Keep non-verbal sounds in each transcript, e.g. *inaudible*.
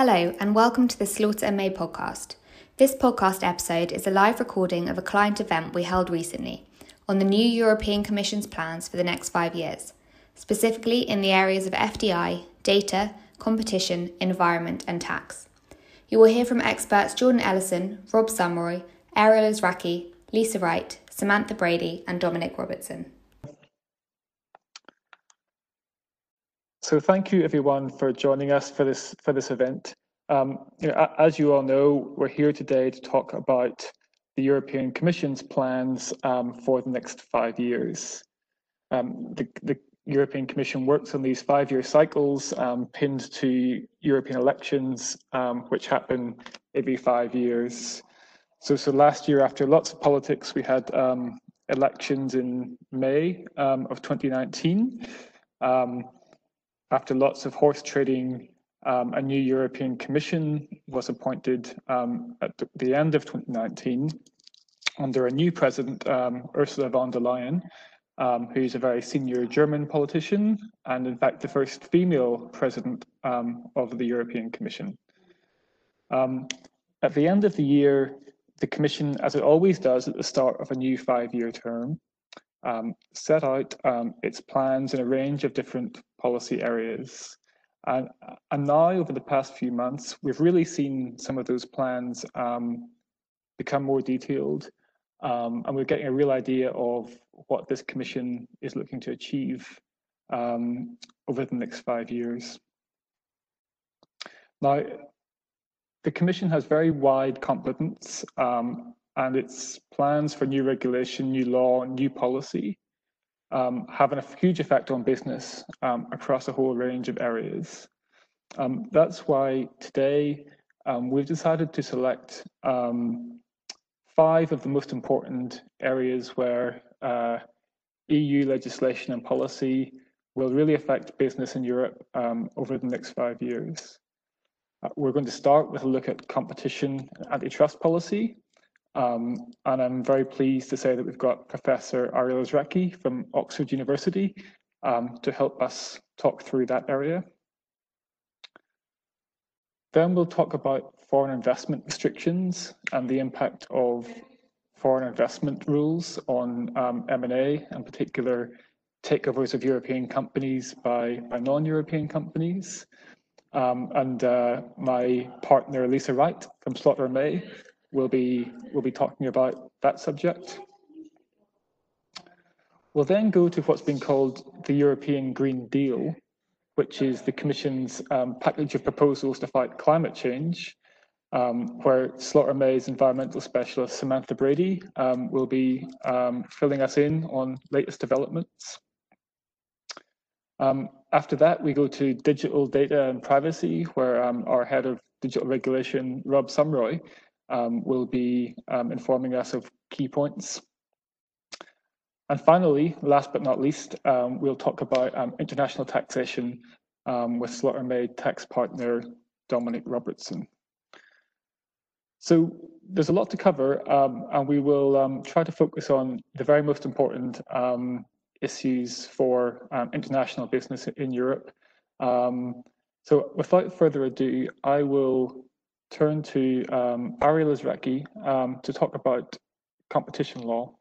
Hello, and welcome to the Slaughter and May podcast. This podcast episode is a live recording of a client event we held recently on the new European Commission's plans for the next five years, specifically in the areas of FDI, data, competition, environment, and tax. You will hear from experts Jordan Ellison, Rob Sumroy, Ariel Ezrachi, Lisa Wright, Samantha Brady, and Dominic Robertson. So thank you everyone for joining us for this for this event. Um, you know, as you all know, we're here today to talk about the European Commission's plans um, for the next five years. Um, the, the, European Commission works on these five-year cycles um, pinned to European elections, um, which happen every five years. So, so last year, after lots of politics, we had um, elections in May of 2019. Um, after lots of horse trading, um, a new European Commission was appointed um, at the end of 2019 under a new president, um, Ursula von der Leyen, um, who's a very senior German politician and, in fact, the first female president um, of the European Commission. Um, at the end of the year, the Commission, as it always does at the start of a new five year term, set out its plans in a range of different policy areas. And, and now, over the past few months, we've really seen some of those plans um, become more detailed, um, and we're getting a real idea of what this commission is looking to achieve um, over the next five years. Now, the Commission has very wide competence um, and its plans for new regulation, new law, new policy um, having a huge effect on business um, across a whole range of areas. Um, that's why today um, we've decided to select um, five of the most important areas where uh, EU legislation and policy will really affect business in Europe um, over the next five years. Uh, we're going to start with a look at competition and antitrust policy. Um, and I'm very pleased to say that we've got Professor Ariel Ezrachi from Oxford University um, to help us talk through that area. Then we'll talk about foreign investment restrictions and the impact of foreign investment rules on um, M&A, in particular takeovers of European companies by, by non-European companies. Um, and uh, my partner, Lisa Wright from Slaughter May, will be, will be talking about that subject. We'll then go to what's been called the European Green Deal, which is the Commission's um, package of proposals to fight climate change, um, where Slaughter May's environmental specialist Samantha Brady um, will be um, filling us in on latest developments. Um, after that, we go to digital data and privacy, where um, our head of digital regulation, Rob Sumroy, um, will be um, informing us of key points. And finally, last but not least, um, we'll talk about um, international taxation um, with Slaughter May tax partner Dominic Robertson. So there's a lot to cover, um, and we will try to focus on the very most important issues for international business in Europe. so without further ado, I will turn to um, Ezrachi um, to talk about competition law.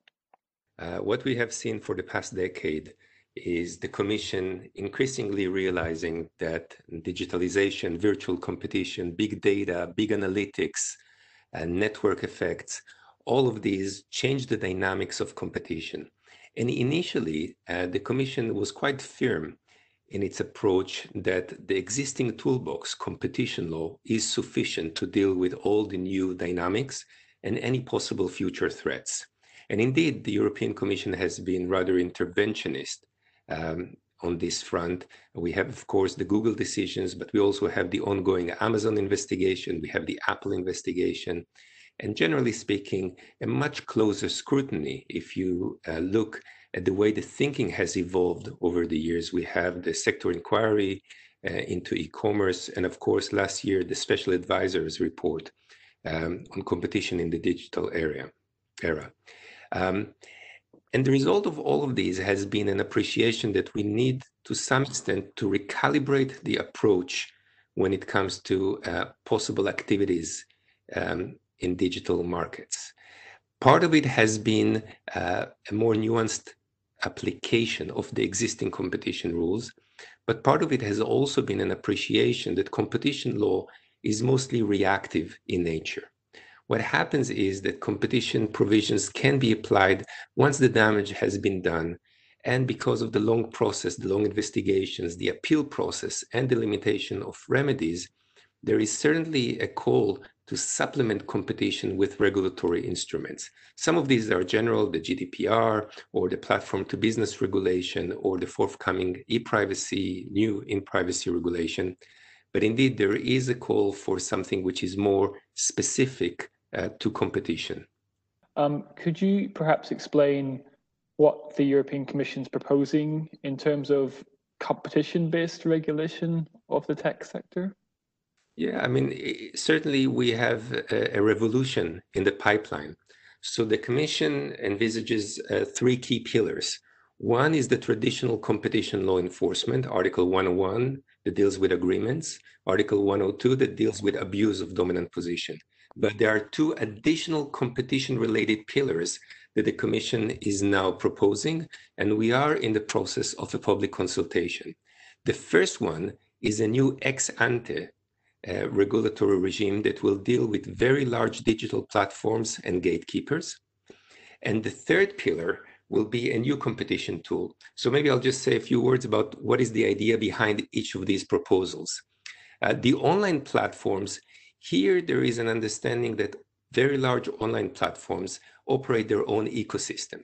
Uh, what we have seen for the past decade is the Commission increasingly realizing that digitalization, virtual competition, big data, big analytics, and network effects, all of these change the dynamics of competition. And initially, uh, the Commission was quite firm in its approach that the existing toolbox, competition law, is sufficient to deal with all the new dynamics and any possible future threats. And indeed, the European Commission has been rather interventionist um, on this front. We have, of course, the Google decisions, but we also have the ongoing Amazon investigation, we have the Apple investigation, and generally speaking, a much closer scrutiny if you uh, look at the way the thinking has evolved over the years. We have the sector inquiry uh, into e-commerce, and of course, last year the special advisors report um, on competition in the digital area era. Um, and the result of all of these has been an appreciation that we need, to some extent, to recalibrate the approach when it comes to uh, possible activities um, in digital markets. Part of it has been uh, a more nuanced application of the existing competition rules, but part of it has also been an appreciation that competition law is mostly reactive in nature. What happens is that competition provisions can be applied once the damage has been done. And because of the long process, the long investigations, the appeal process, and the limitation of remedies, there is certainly a call to supplement competition with regulatory instruments. Some of these are general, the GDPR or the platform to business regulation or the forthcoming e-privacy, new in-privacy regulation. But indeed, there is a call for something which is more specific uh, to competition. Um, could you perhaps explain what the European Commission is proposing in terms of competition-based regulation of the tech sector? Yeah, I mean, certainly we have a, a revolution in the pipeline. So the Commission envisages uh, three key pillars. One is the traditional competition law enforcement, Article 101, that deals with agreements, Article 102, that deals with abuse of dominant position. But there are two additional competition related pillars that the Commission is now proposing, and we are in the process of a public consultation. The first one is a new ex ante regulatory regime that will deal with very large digital platforms and gatekeepers. And the third pillar will be a new competition tool. So maybe I'll just say a few words about what is the idea behind each of these proposals. Uh, the online platforms, here there is an understanding that very large online platforms operate their own ecosystem.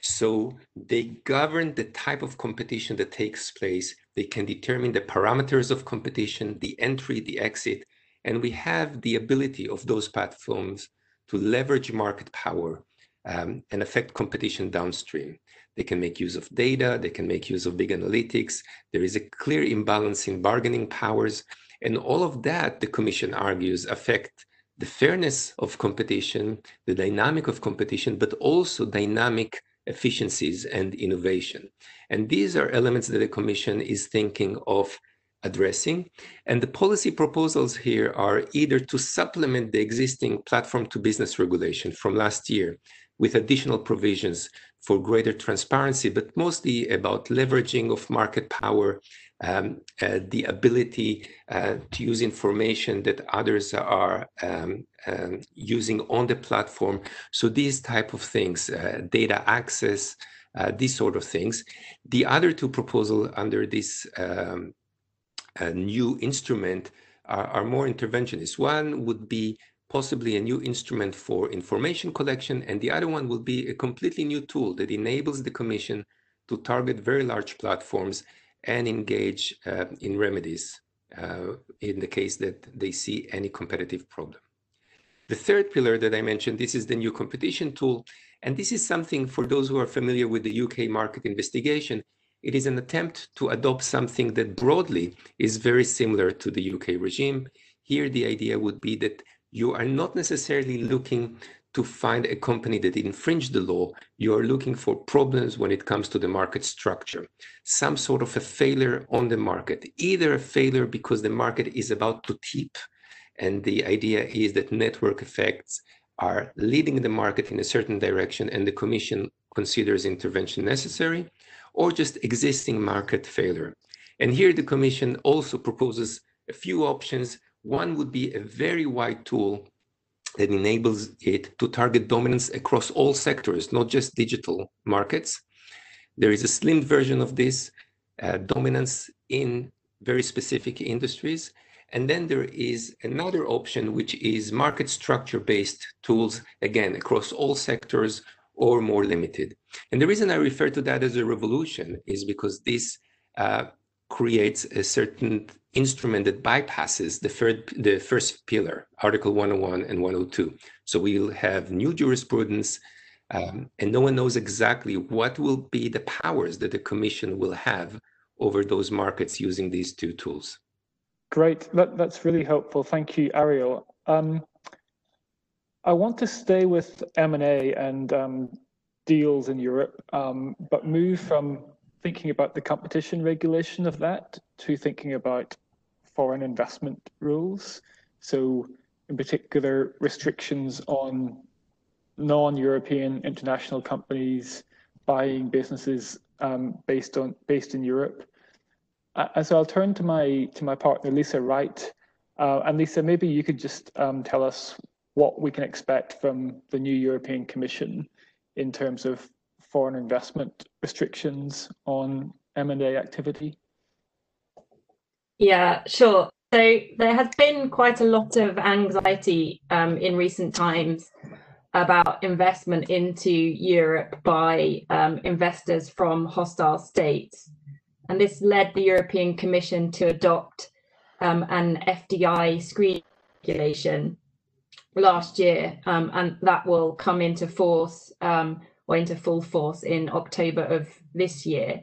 So they govern the type of competition that takes place. They can determine the parameters of competition, the entry, the exit, and we have the ability of those platforms to leverage market power um, and affect competition downstream. They can make use of data, they can make use of big analytics. There is a clear imbalance in bargaining powers. And all of that, the Commission argues, affect the fairness of competition, the dynamic of competition, but also dynamic efficiencies and innovation. And these are elements that the Commission is thinking of addressing. And the policy proposals here are either to supplement the existing platform to business regulation from last year with additional provisions for greater transparency, but mostly about leveraging of market power um, uh, the ability uh, to use information that others are um, um, using on the platform. So these type of things, uh, data access, uh, these sort of things. The other two proposals under this um, new instrument are, are more interventionist. One would be possibly a new instrument for information collection, and the other one will be a completely new tool that enables the Commission to target very large platforms and engage uh, in remedies uh, in the case that they see any competitive problem. The third pillar that I mentioned, this is the new competition tool. And this is something for those who are familiar with the UK market investigation. It is an attempt to adopt something that broadly is very similar to the UK regime. Here, the idea would be that you are not necessarily looking to find a company that infringed the law, you are looking for problems when it comes to the market structure. Some sort of a failure on the market, either a failure because the market is about to tip, and the idea is that network effects are leading the market in a certain direction and the commission considers intervention necessary, or just existing market failure. And here the commission also proposes a few options. One would be a very wide tool that enables it to target dominance across all sectors, not just digital markets. There is a slimmed version of this uh, dominance in very specific industries. And then there is another option, which is market structure based tools, again, across all sectors or more limited. And the reason I refer to that as a revolution is because this uh, creates a certain instrument that bypasses the, third, the first pillar, Article 101 and 102. So we'll have new jurisprudence, um, and no one knows exactly what will be the powers that the Commission will have over those markets using these two tools. Great, that, that's really helpful. Thank you, Ariel. Um, I want to stay with M&A and um, deals in Europe, um, but move from thinking about the competition regulation of that to thinking about foreign investment rules. So, in particular, restrictions on non-European international companies buying businesses um, based on based in Europe. Uh, so I'll turn to my to my partner Lisa Wright, uh, and Lisa, maybe you could just um, tell us what we can expect from the new European Commission in terms of foreign investment restrictions on M&A activity. Yeah, sure. So there has been quite a lot of anxiety um, in recent times about investment into Europe by um, investors from hostile states. And this led the European Commission to adopt um, an FDI screen regulation last year, um, and that will come into force um, or into full force in October of this year.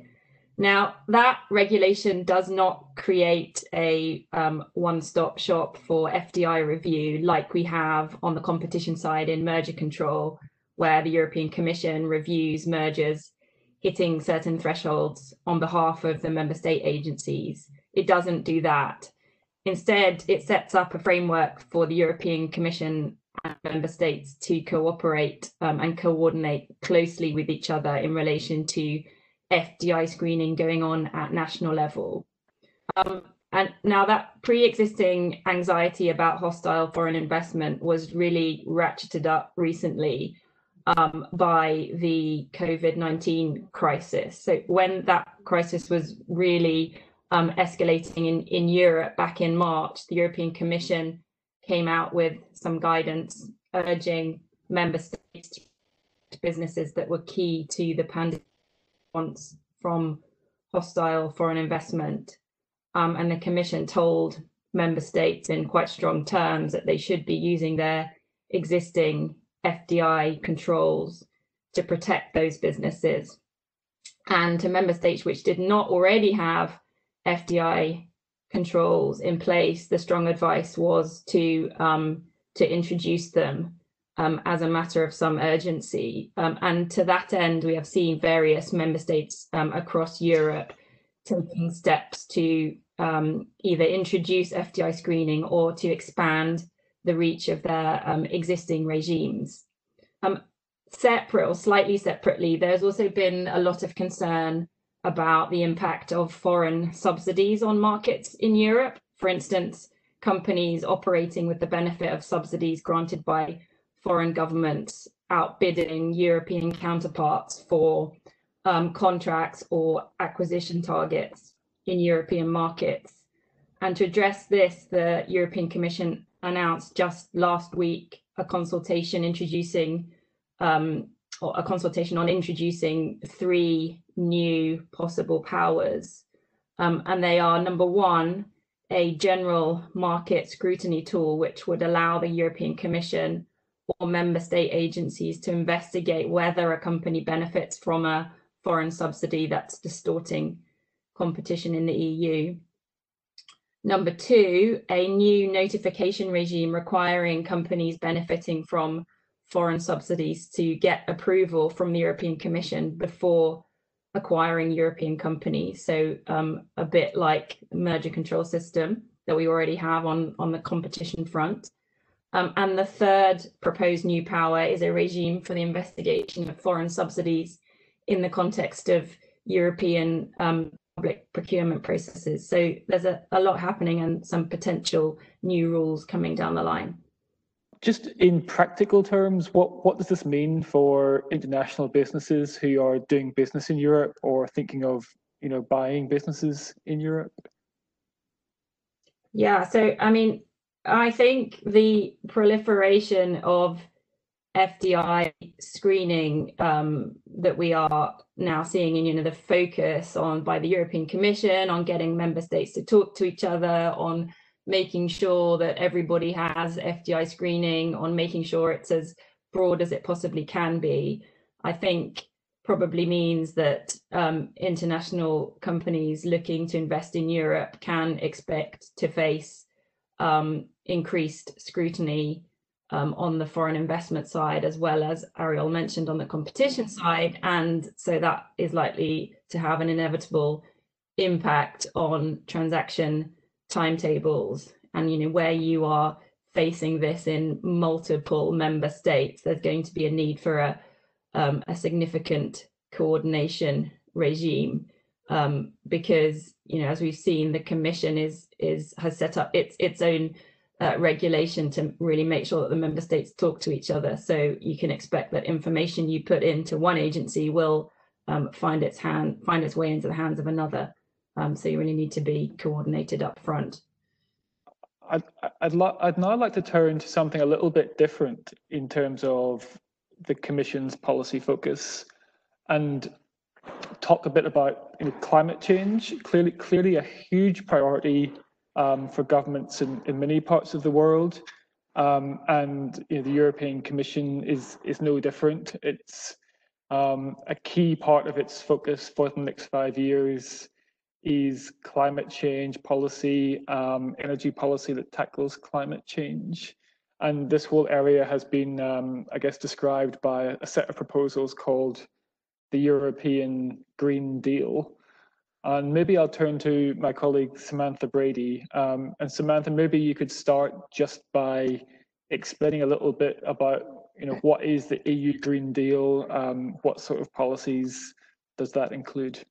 Now, that regulation does not create a um, one stop shop for FDI review like we have on the competition side in merger control, where the European Commission reviews mergers hitting certain thresholds on behalf of the member state agencies. It doesn't do that. Instead, it sets up a framework for the European Commission member states to cooperate um, and coordinate closely with each other in relation to FDI screening going on at national level. Um, and now that pre-existing anxiety about hostile foreign investment was really ratcheted up recently um, by the COVID-19 crisis. So when that crisis was really um, escalating in, in Europe back in March, the European Commission came out with some guidance urging member states to businesses that were key to the pandemic response from hostile foreign investment. Um, and the Commission told member states in quite strong terms that they should be using their existing FDI controls to protect those businesses. And to member states which did not already have FDI controls in place, the strong advice was to um, to introduce them um, as a matter of some urgency. Um, and to that end, we have seen various member states um, across Europe taking steps to um, either introduce FDI screening or to expand the reach of their um, existing regimes. Separate or slightly separately, there's also been a lot of concern about the impact of foreign subsidies on markets in Europe. For instance, companies operating with the benefit of subsidies granted by foreign governments outbidding European counterparts for um, contracts or acquisition targets in European markets. And to address this, the European Commission announced just last week a consultation introducing um, or a consultation on introducing three new possible powers. Um, and they are number one, a general market scrutiny tool, which would allow the European Commission or member state agencies to investigate whether a company benefits from a foreign subsidy that's distorting competition in the EU. Number two, a new notification regime requiring companies benefiting from foreign subsidies to get approval from the European Commission before acquiring European companies. So um, a bit like merger control system that we already have on, on the competition front. Um, and the third proposed new power is a regime for the investigation of foreign subsidies in the context of European um, public procurement processes. So there's a, a lot happening and some potential new rules coming down the line. Just in practical terms, what, what does this mean for international businesses who are doing business in Europe or thinking of you know buying businesses in Europe? Yeah, so I mean, I think the proliferation of FDI screening um, that we are now seeing, and you know, the focus on by the European Commission on getting member states to talk to each other, on making sure that everybody has FDI screening, on making sure it's as broad as it possibly can be. I think probably means that um, international companies looking to invest in Europe can expect to face um, increased scrutiny um, on the foreign investment side, as well as Ariel mentioned on the competition side. And so that is likely to have an inevitable impact on transaction timetables and you know where you are facing this in multiple member states, there's going to be a need for a um, a significant coordination regime. Um, because you know as we've seen the commission is is has set up its its own uh, regulation to really make sure that the member states talk to each other. So you can expect that information you put into one agency will um, find its hand find its way into the hands of another um, so you really need to be coordinated up front I'd, I'd, I'd now like to turn to something a little bit different in terms of the Commission's policy focus and talk a bit about you know, climate change. Clearly, clearly a huge priority um, for governments in, in many parts of the world. Um, and you know, the European Commission is is no different. It's um, a key part of its focus for the next five years is climate change policy, um, energy policy that tackles climate change. And this whole area has been, um, I guess, described by a set of proposals called the European Green Deal. And maybe I'll turn to my colleague Samantha Brady. Um, and Samantha, maybe you could start just by explaining a little bit about, you know, what is the EU Green Deal? Um, what sort of policies does that include?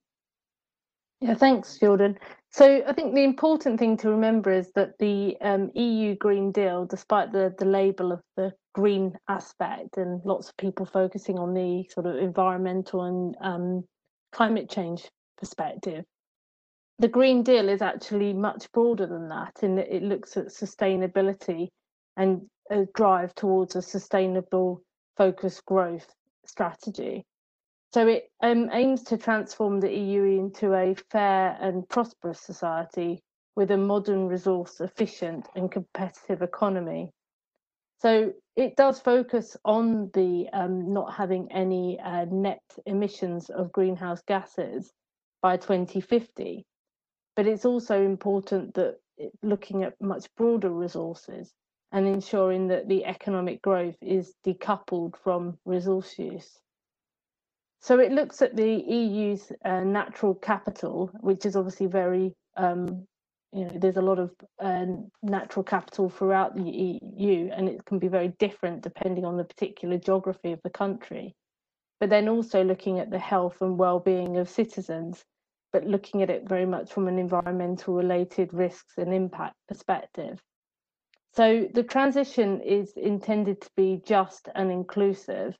Yeah, thanks, Jordan. So I think the important thing to remember is that the um, EU Green Deal, despite the, the label of the green aspect and lots of people focusing on the sort of environmental and um, climate change perspective, the Green Deal is actually much broader than that in that it looks at sustainability and a drive towards a sustainable focused growth strategy. So it um, aims to transform the EU into a fair and prosperous society with a modern, resource efficient, and competitive economy. So it does focus on the um, not having any uh, net emissions of greenhouse gases by 2050. But it's also important that looking at much broader resources and ensuring that the economic growth is decoupled from resource use. So it looks at the EU's uh, natural capital, which is obviously very, um, you know, there's a lot of uh, natural capital throughout the EU, and it can be very different depending on the particular geography of the country. But then also looking at the health and well-being of citizens, but looking at it very much from an environmental related risks and impact perspective. So the transition is intended to be just and inclusive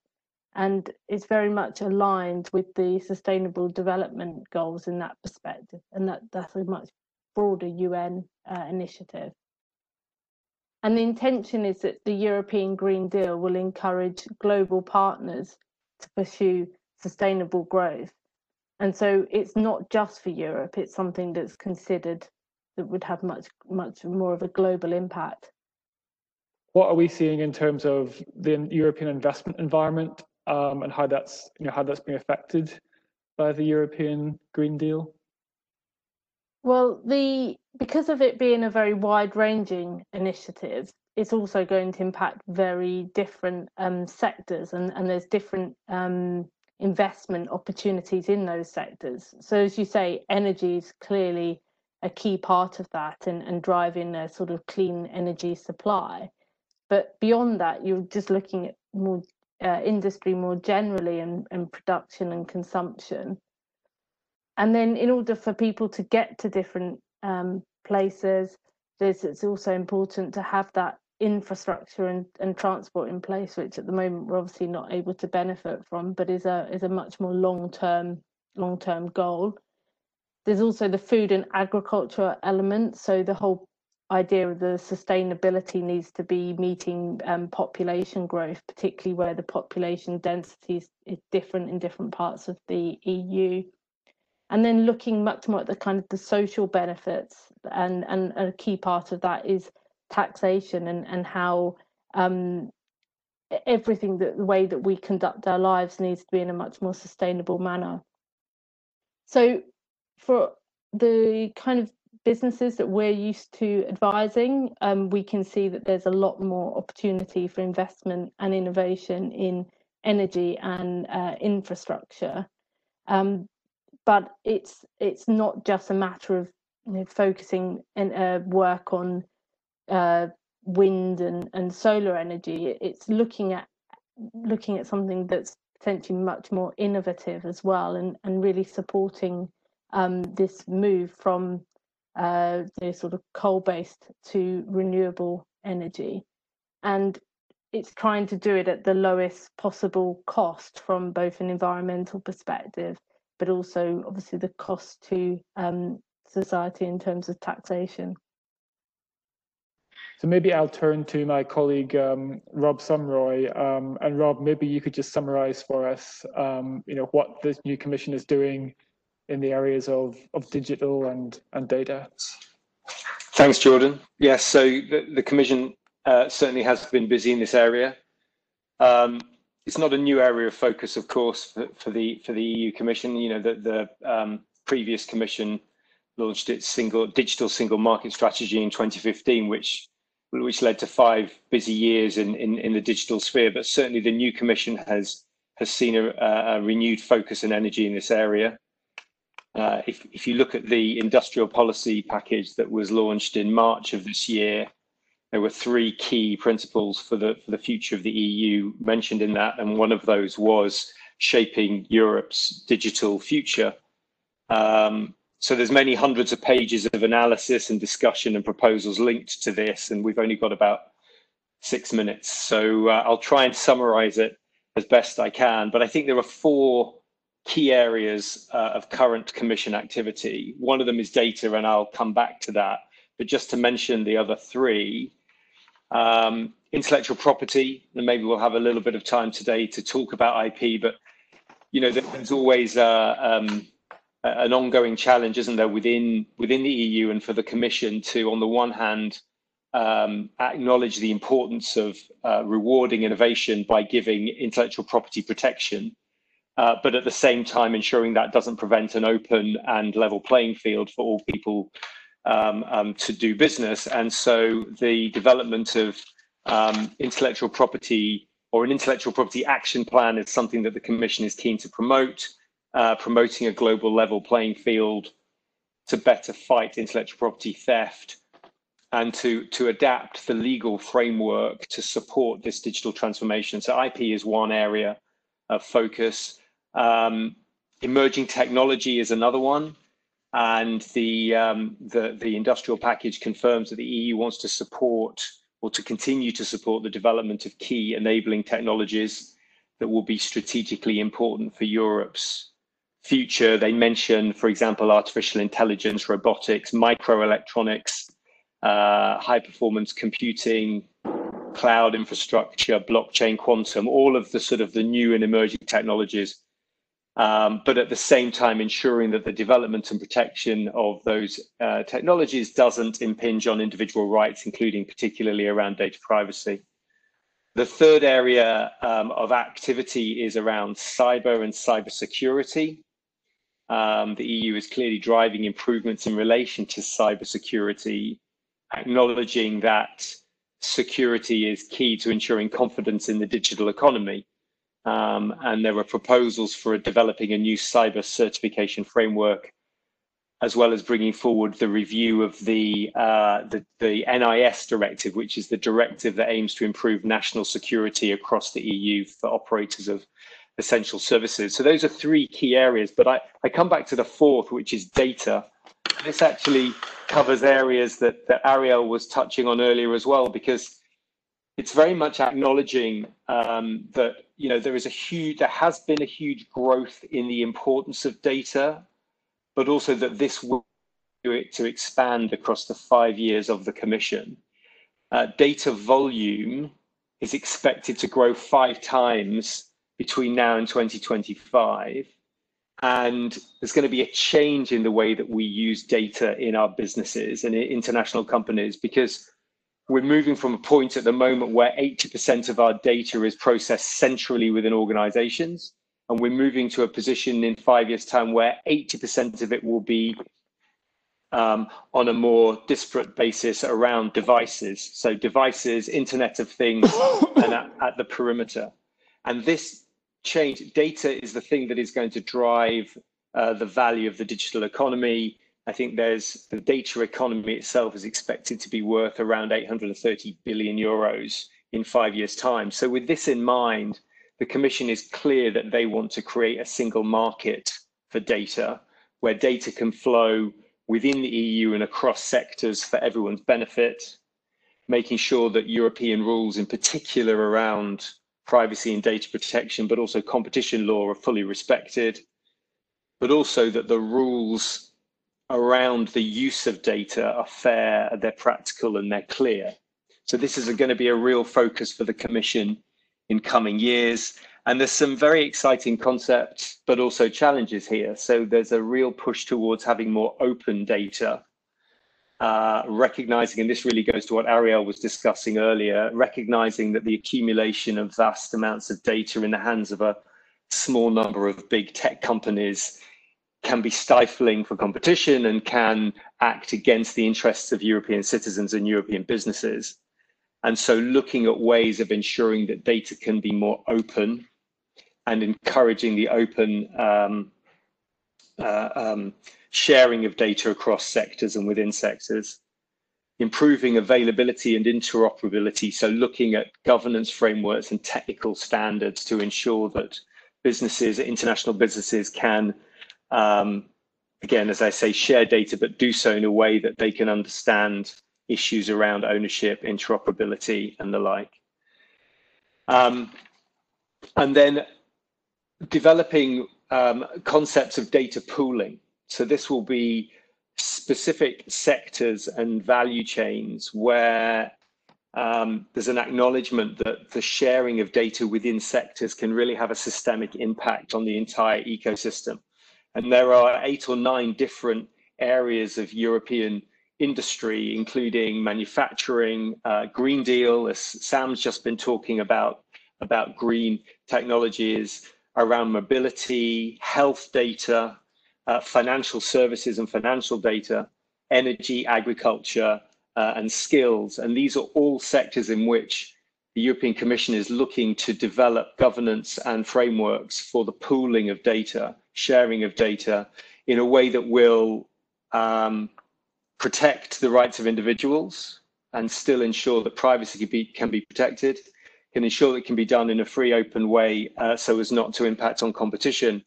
and it's very much aligned with the sustainable development goals in that perspective and that that's a much broader UN uh, initiative. And the intention is that the European Green Deal will encourage global partners to pursue sustainable growth. And so it's not just for Europe it's something that's considered that would have much much more of a global impact. What are we seeing in terms of the European investment environment um, and how that's you know how that's being affected by the European Green Deal? Well, the because of it being a very wide-ranging initiative, it's also going to impact very different um, sectors, and, and there's different um, investment opportunities in those sectors. So, as you say, energy is clearly a key part of that, and, and driving a sort of clean energy supply. But beyond that, you're just looking at more uh, industry more generally and, and production and consumption. And then, in order for people to get to different um, places, it's also important to have that infrastructure and, and transport in place, which at the moment we're obviously not able to benefit from, but is a is a much more long term long term goal. There's also the food and agriculture element, so the whole idea of the sustainability needs to be meeting um, population growth, particularly where the population density is, different in different parts of the EU. And then looking much more at the kind of the social benefits, and, and a key part of that is taxation and, and how um, everything that the way that we conduct our lives needs to be in a much more sustainable manner. So for the kind of businesses that we're used to advising, um, we can see that there's a lot more opportunity for investment and innovation in energy and uh, infrastructure. Um, but it's it's not just a matter of you know, focusing and uh, work on uh, wind and, and solar energy. It's looking at looking at something that's potentially much more innovative as well, and and really supporting um, this move from uh, the sort of coal based to renewable energy, and it's trying to do it at the lowest possible cost from both an environmental perspective, but also obviously the cost to um, society in terms of taxation. So maybe I'll turn to my colleague um, Rob Sumroy, um, and Rob, maybe you could just summarise for us, um, you know, what this new commission is doing in the areas of, of digital and, and data. Thanks, Jordan. Yes, so the, the commission uh, certainly has been busy in this area. Um, it's not a new area of focus, of course, for, for the for the EU Commission. You know, the, the um, previous Commission launched its single digital single market strategy in 2015, which which led to five busy years in, in, in the digital sphere. But certainly, the new Commission has has seen a, a renewed focus and energy in this area. Uh, if, if you look at the industrial policy package that was launched in March of this year, there were three key principles for the for the future of the EU mentioned in that, and one of those was shaping Europe's digital future. Um, so there's many hundreds of pages of analysis and discussion and proposals linked to this, and we've only got about six minutes. So uh, I'll try and summarize it as best I can. But I think there are four key areas uh, of current Commission activity. One of them is data, and I'll come back to that. But just to mention the other three, um, intellectual property, and maybe we'll have a little bit of time today to talk about IP, but you know, there's always uh, um, an ongoing challenge, isn't there, within within the EU and for the Commission to, on the one hand, um, acknowledge the importance of uh, rewarding innovation by giving intellectual property protection, uh, but at the same time ensuring that doesn't prevent an open and level playing field for all people um, um, to do business. And so the development of um, intellectual property or an intellectual property action plan is something that the Commission is keen to promote, uh, promoting a global level playing field to better fight intellectual property theft and to, to adapt the legal framework to support this digital transformation. So IP is one area of focus. Um, emerging technology is another one and the, um, the, the industrial package confirms that the EU wants to support or to continue to support the development of key enabling technologies that will be strategically important for Europe's future. They mention, for example, artificial intelligence, robotics, microelectronics, uh, high performance computing, cloud infrastructure, blockchain, quantum, all of the sort of the new and emerging technologies um, but at the same time ensuring that the development and protection of those uh, technologies doesn't impinge on individual rights, including particularly around data privacy. The third area um, of activity is around cyber and cybersecurity. Um, the EU is clearly driving improvements in relation to cybersecurity, acknowledging that security is key to ensuring confidence in the digital economy. Um, and there were proposals for developing a new cyber certification framework, as well as bringing forward the review of the, uh, the, the NIS directive, which is the directive that aims to improve national security across the EU for operators of essential services. So those are three key areas, but I, I come back to the fourth, which is data. This actually covers areas that, that Ariel was touching on earlier as well, because it's very much acknowledging um, that you know there is a huge there has been a huge growth in the importance of data but also that this will do it to expand across the five years of the commission. Uh, data volume is expected to grow five times between now and 2025 and there's going to be a change in the way that we use data in our businesses and in international companies because we're moving from a point at the moment where 80% of our data is processed centrally within organizations. And we're moving to a position in five years' time where 80% of it will be um, on a more disparate basis around devices. So devices, Internet of Things, *coughs* and at, at the perimeter. And this change, data is the thing that is going to drive uh, the value of the digital economy, I think there's the data economy itself is expected to be worth around 830 billion euros in five years' time. So, with this in mind, the Commission is clear that they want to create a single market for data where data can flow within the EU and across sectors for everyone's benefit, making sure that European rules, in particular around privacy and data protection, but also competition law, are fully respected, but also that the rules around the use of data are fair, they're practical, and they're clear. So, this is going to be a real focus for the Commission in coming years. And there's some very exciting concepts, but also challenges here. So there's a real push towards having more open data, uh, recognizing, and this really goes to what Ariel was discussing earlier, recognizing that the accumulation of vast amounts of data in the hands of a small number of big tech companies can be stifling for competition and can act against the interests of European citizens and European businesses. And so looking at ways of ensuring that data can be more open and encouraging the open um, uh, um, sharing of data across sectors and within sectors, improving availability and interoperability. So looking at governance frameworks and technical standards to ensure that businesses, international businesses can, um, again, as I say, share data, but do so in a way that they can understand issues around ownership, interoperability, and the like. Um, and then developing um, concepts of data pooling. So this will be specific sectors and value chains where um, there's an acknowledgement that the sharing of data within sectors can really have a systemic impact on the entire ecosystem. And there are eight or nine different areas of European industry, including manufacturing, uh, Green Deal, as Sam's just been talking about, about green technologies, around mobility, health data, uh, financial services and financial data, energy, agriculture, uh, and skills. And these are all sectors in which the European Commission is looking to develop governance and frameworks for the pooling of data, sharing of data in a way that will um, protect the rights of individuals and still ensure that privacy can be, can be protected can ensure that it can be done in a free, open way uh, so as not to impact on competition,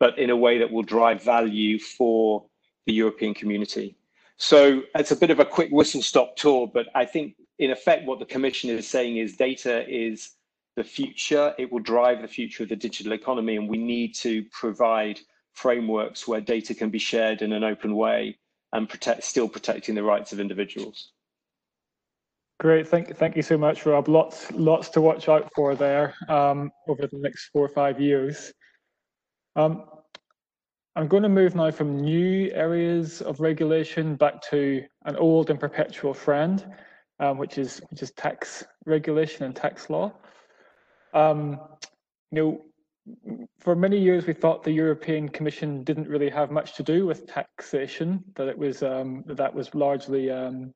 but in a way that will drive value for the European community. So it's a bit of a quick whistle stop tour, but I think in effect what the Commission is saying is data is the future. It will drive the future of the digital economy, and we need to provide frameworks where data can be shared in an open way and protect, still protecting the rights of individuals. Great, thank thank you so much, Rob. Lots lots to watch out for there um, over the next four or five years. Um, I'm going to move now from new areas of regulation back to an old and perpetual friend, um, which is which is tax regulation and tax law. Um, you know, for many years we thought the European Commission didn't really have much to do with taxation; that it was um, that was largely um,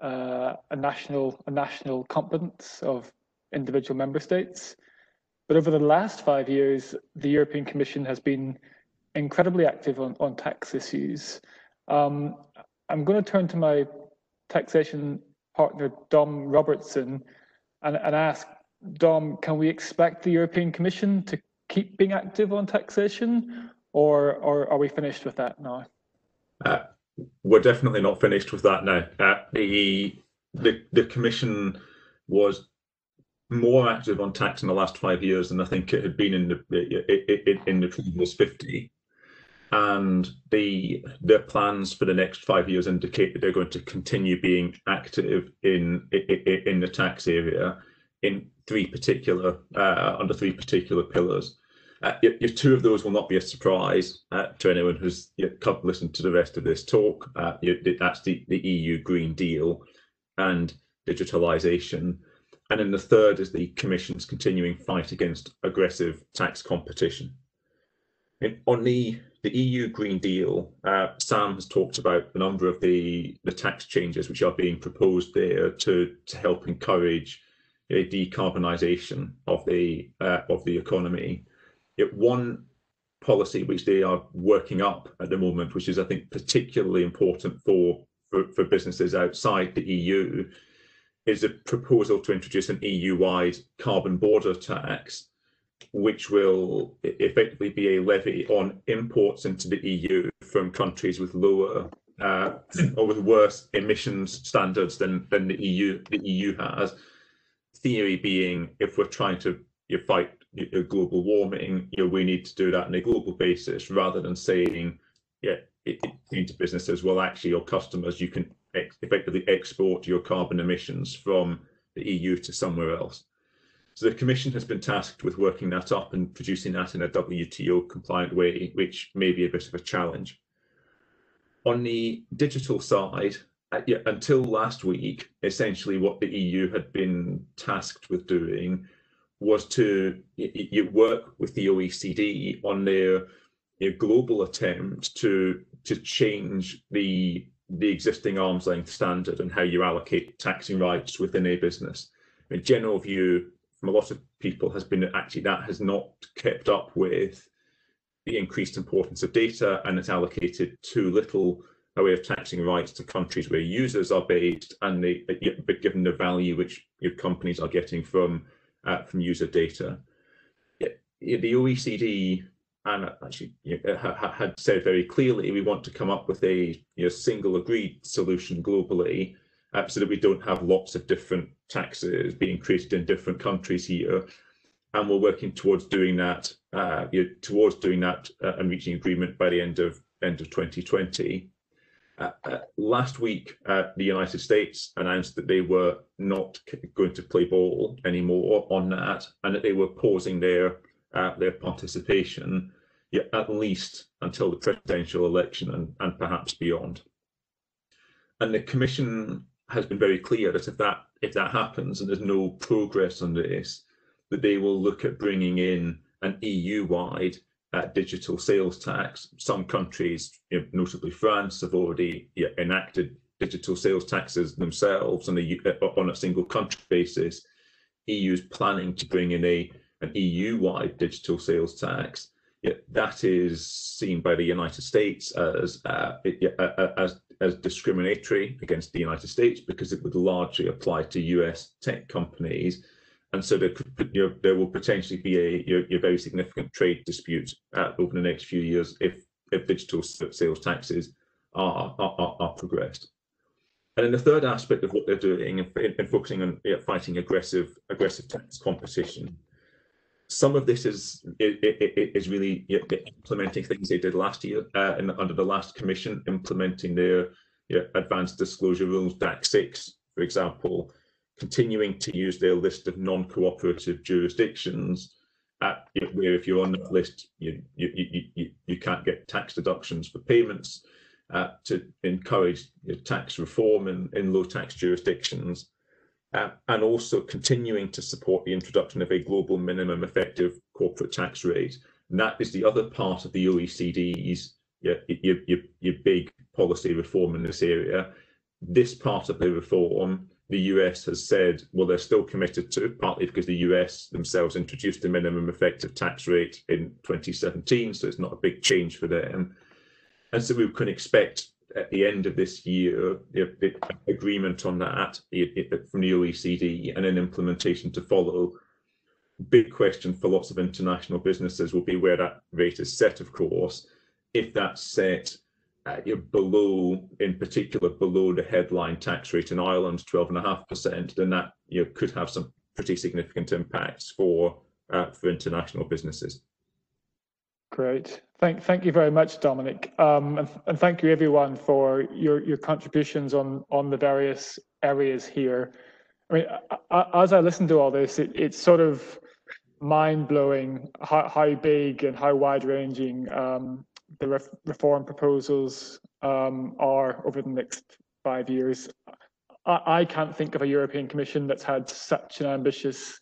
uh, a national a national competence of individual member states. But over the last five years, the European Commission has been incredibly active on, on tax issues. Um, I'm going to turn to my taxation partner, Dom Robertson, and, and ask, Dom, can we expect the European Commission to keep being active on taxation, or, or are we finished with that now? Uh, we're definitely not finished with that now. Uh, the, the the commission was more active on tax in the last five years than I think it had been in the in the previous fifty, and the their plans for the next five years indicate that they're going to continue being active in in, in the tax area in three particular uh, under three particular pillars. Uh, if two of those will not be a surprise uh, to anyone who's you know, listened to the rest of this talk. Uh, that's the, the EU Green Deal and digitalisation. And then the third is the Commission's continuing fight against aggressive tax competition. On the, the EU Green Deal, uh, Sam has talked about a number of the, the tax changes which are being proposed there to, to help encourage a decarbonisation of the uh, of the economy one policy which they are working up at the moment, which is, I think, particularly important for, for, for businesses outside the EU, is a proposal to introduce an EU-wide carbon border tax, which will effectively be a levy on imports into the EU from countries with lower uh, *clears throat* or with worse emissions standards than than the EU the EU has. Theory being, if we're trying to you fight global warming, you know, we need to do that on a global basis rather than saying, yeah, it, it, into businesses, well, actually, your customers, you can ex effectively export your carbon emissions from the EU to somewhere else. So the Commission has been tasked with working that up and producing that in a WTO compliant way, which may be a bit of a challenge. On the digital side, Uh, yeah, until last week, essentially what the EU had been tasked with doing was to you work with the OECD on their know, global attempt to to change the the existing arm's length standard and how you allocate taxing rights within a business. Mean, general view from a lot of people has been that actually that has not kept up with the increased importance of data and it's allocated too little a way of taxing rights to countries where users are based and but given the value which your companies are getting from uh, from user data. The OECD and actually you know, had said very clearly we want to come up with a you know, single agreed solution globally uh, so that we don't have lots of different taxes being created in different countries here and we're working towards doing that uh, you know, towards doing that uh, and reaching agreement by the end of end of 2020 uh, uh, last week, uh, the United States announced that they were not going to play ball anymore on that, and that they were pausing their uh, their participation, yeah, at least until the presidential election and, and perhaps beyond. And the Commission has been very clear that if that if that happens and there's no progress on this, that they will look at bringing in an EU-wide uh, digital sales tax. Some countries, you know, notably France, have already know, enacted digital sales taxes themselves on a, uh, on a single country basis. EU is planning to bring in a an EU-wide digital sales tax. Yeah, that is seen by the United States as uh, as as discriminatory against the United States because it would largely apply to US tech companies and so there could, you know, there will potentially be a, you know, very significant trade dispute uh, over the next few years if if digital sales taxes are are, are progressed. And then the third aspect of what they're doing and, focusing on you know, fighting aggressive aggressive tax competition. Some of this is is really you know, implementing things they did last year uh, in, under the last commission, implementing their advanced disclosure rules, DAC six, for example, continuing to use their list of non-cooperative jurisdictions at, where if you're on that list, you, you, you, you, can't get tax deductions for payments uh, to encourage tax reform in, in low tax jurisdictions. Uh, and also continuing to support the introduction of a global minimum effective corporate tax rate. And that is the other part of the OECD's your, your, your, your big policy reform in this area. This part of the reform the US has said, well, they're still committed to, partly because the US themselves introduced a minimum effective tax rate in 2017, so it's not a big change for them. And so we can expect at the end of this year the, agreement on that from the OECD and an implementation to follow. Big question for lots of international businesses will be where that rate is set, of course. If that's set uh, below, in particular, below the headline tax rate in Ireland, 12.5%, then that you know, could have some pretty significant impacts for uh, for international businesses. Great. Thank, thank you very much, Dominic. Um, and, and, thank you everyone for your, your contributions on, on the various areas here. I mean, as I listen to all this, it, it's sort of mind blowing how, how big and how wide ranging um, the ref reform proposals um, are over the next five years. I, I, can't think of a European Commission that's had such an ambitious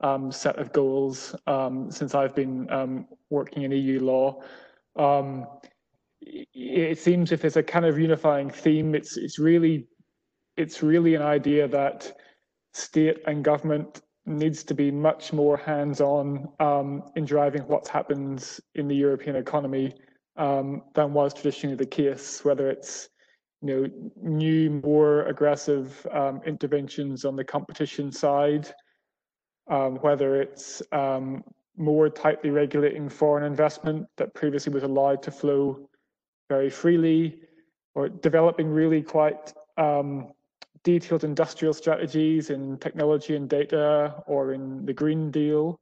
um, set of goals um, since I've been um, working in EU law. Um, it seems if there's a kind of unifying theme, it's it's really it's really an idea that state and government needs to be much more hands-on um, in driving what happens in the European economy um, than was traditionally the case, whether it's you know new, more aggressive um, interventions on the competition side, um, whether it's um, more tightly regulating foreign investment that previously was allowed to flow very freely, or developing really quite um, detailed industrial strategies in technology and data or in the Green Deal,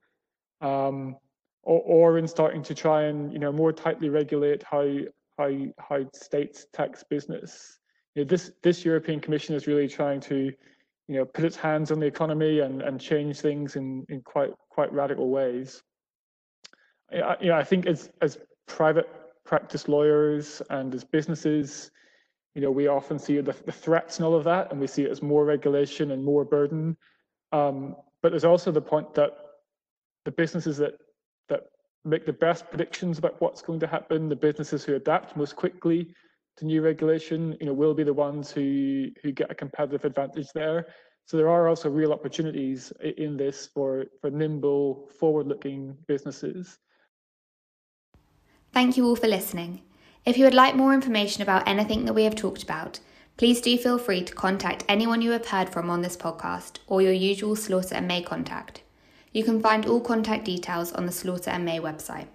um, or, or in starting to try and you know more tightly regulate how how how states tax business. You know, this this European Commission is really trying to you know put its hands on the economy and and change things in in quite quite radical ways. I, you know, I think as as private practice lawyers and as businesses, you know, we often see the, the threats and all of that, and we see it as more regulation and more burden. Um, but there's also the point that the businesses that that make the best predictions about what's going to happen, the businesses who adapt most quickly to new regulation, you know, will be the ones who who get a competitive advantage there. So there are also real opportunities in this for for nimble, forward-looking businesses. Thank you all for listening. If you would like more information about anything that we have talked about, please do feel free to contact anyone you have heard from on this podcast or your usual Slaughter and May contact. You can find all contact details on the Slaughter May website.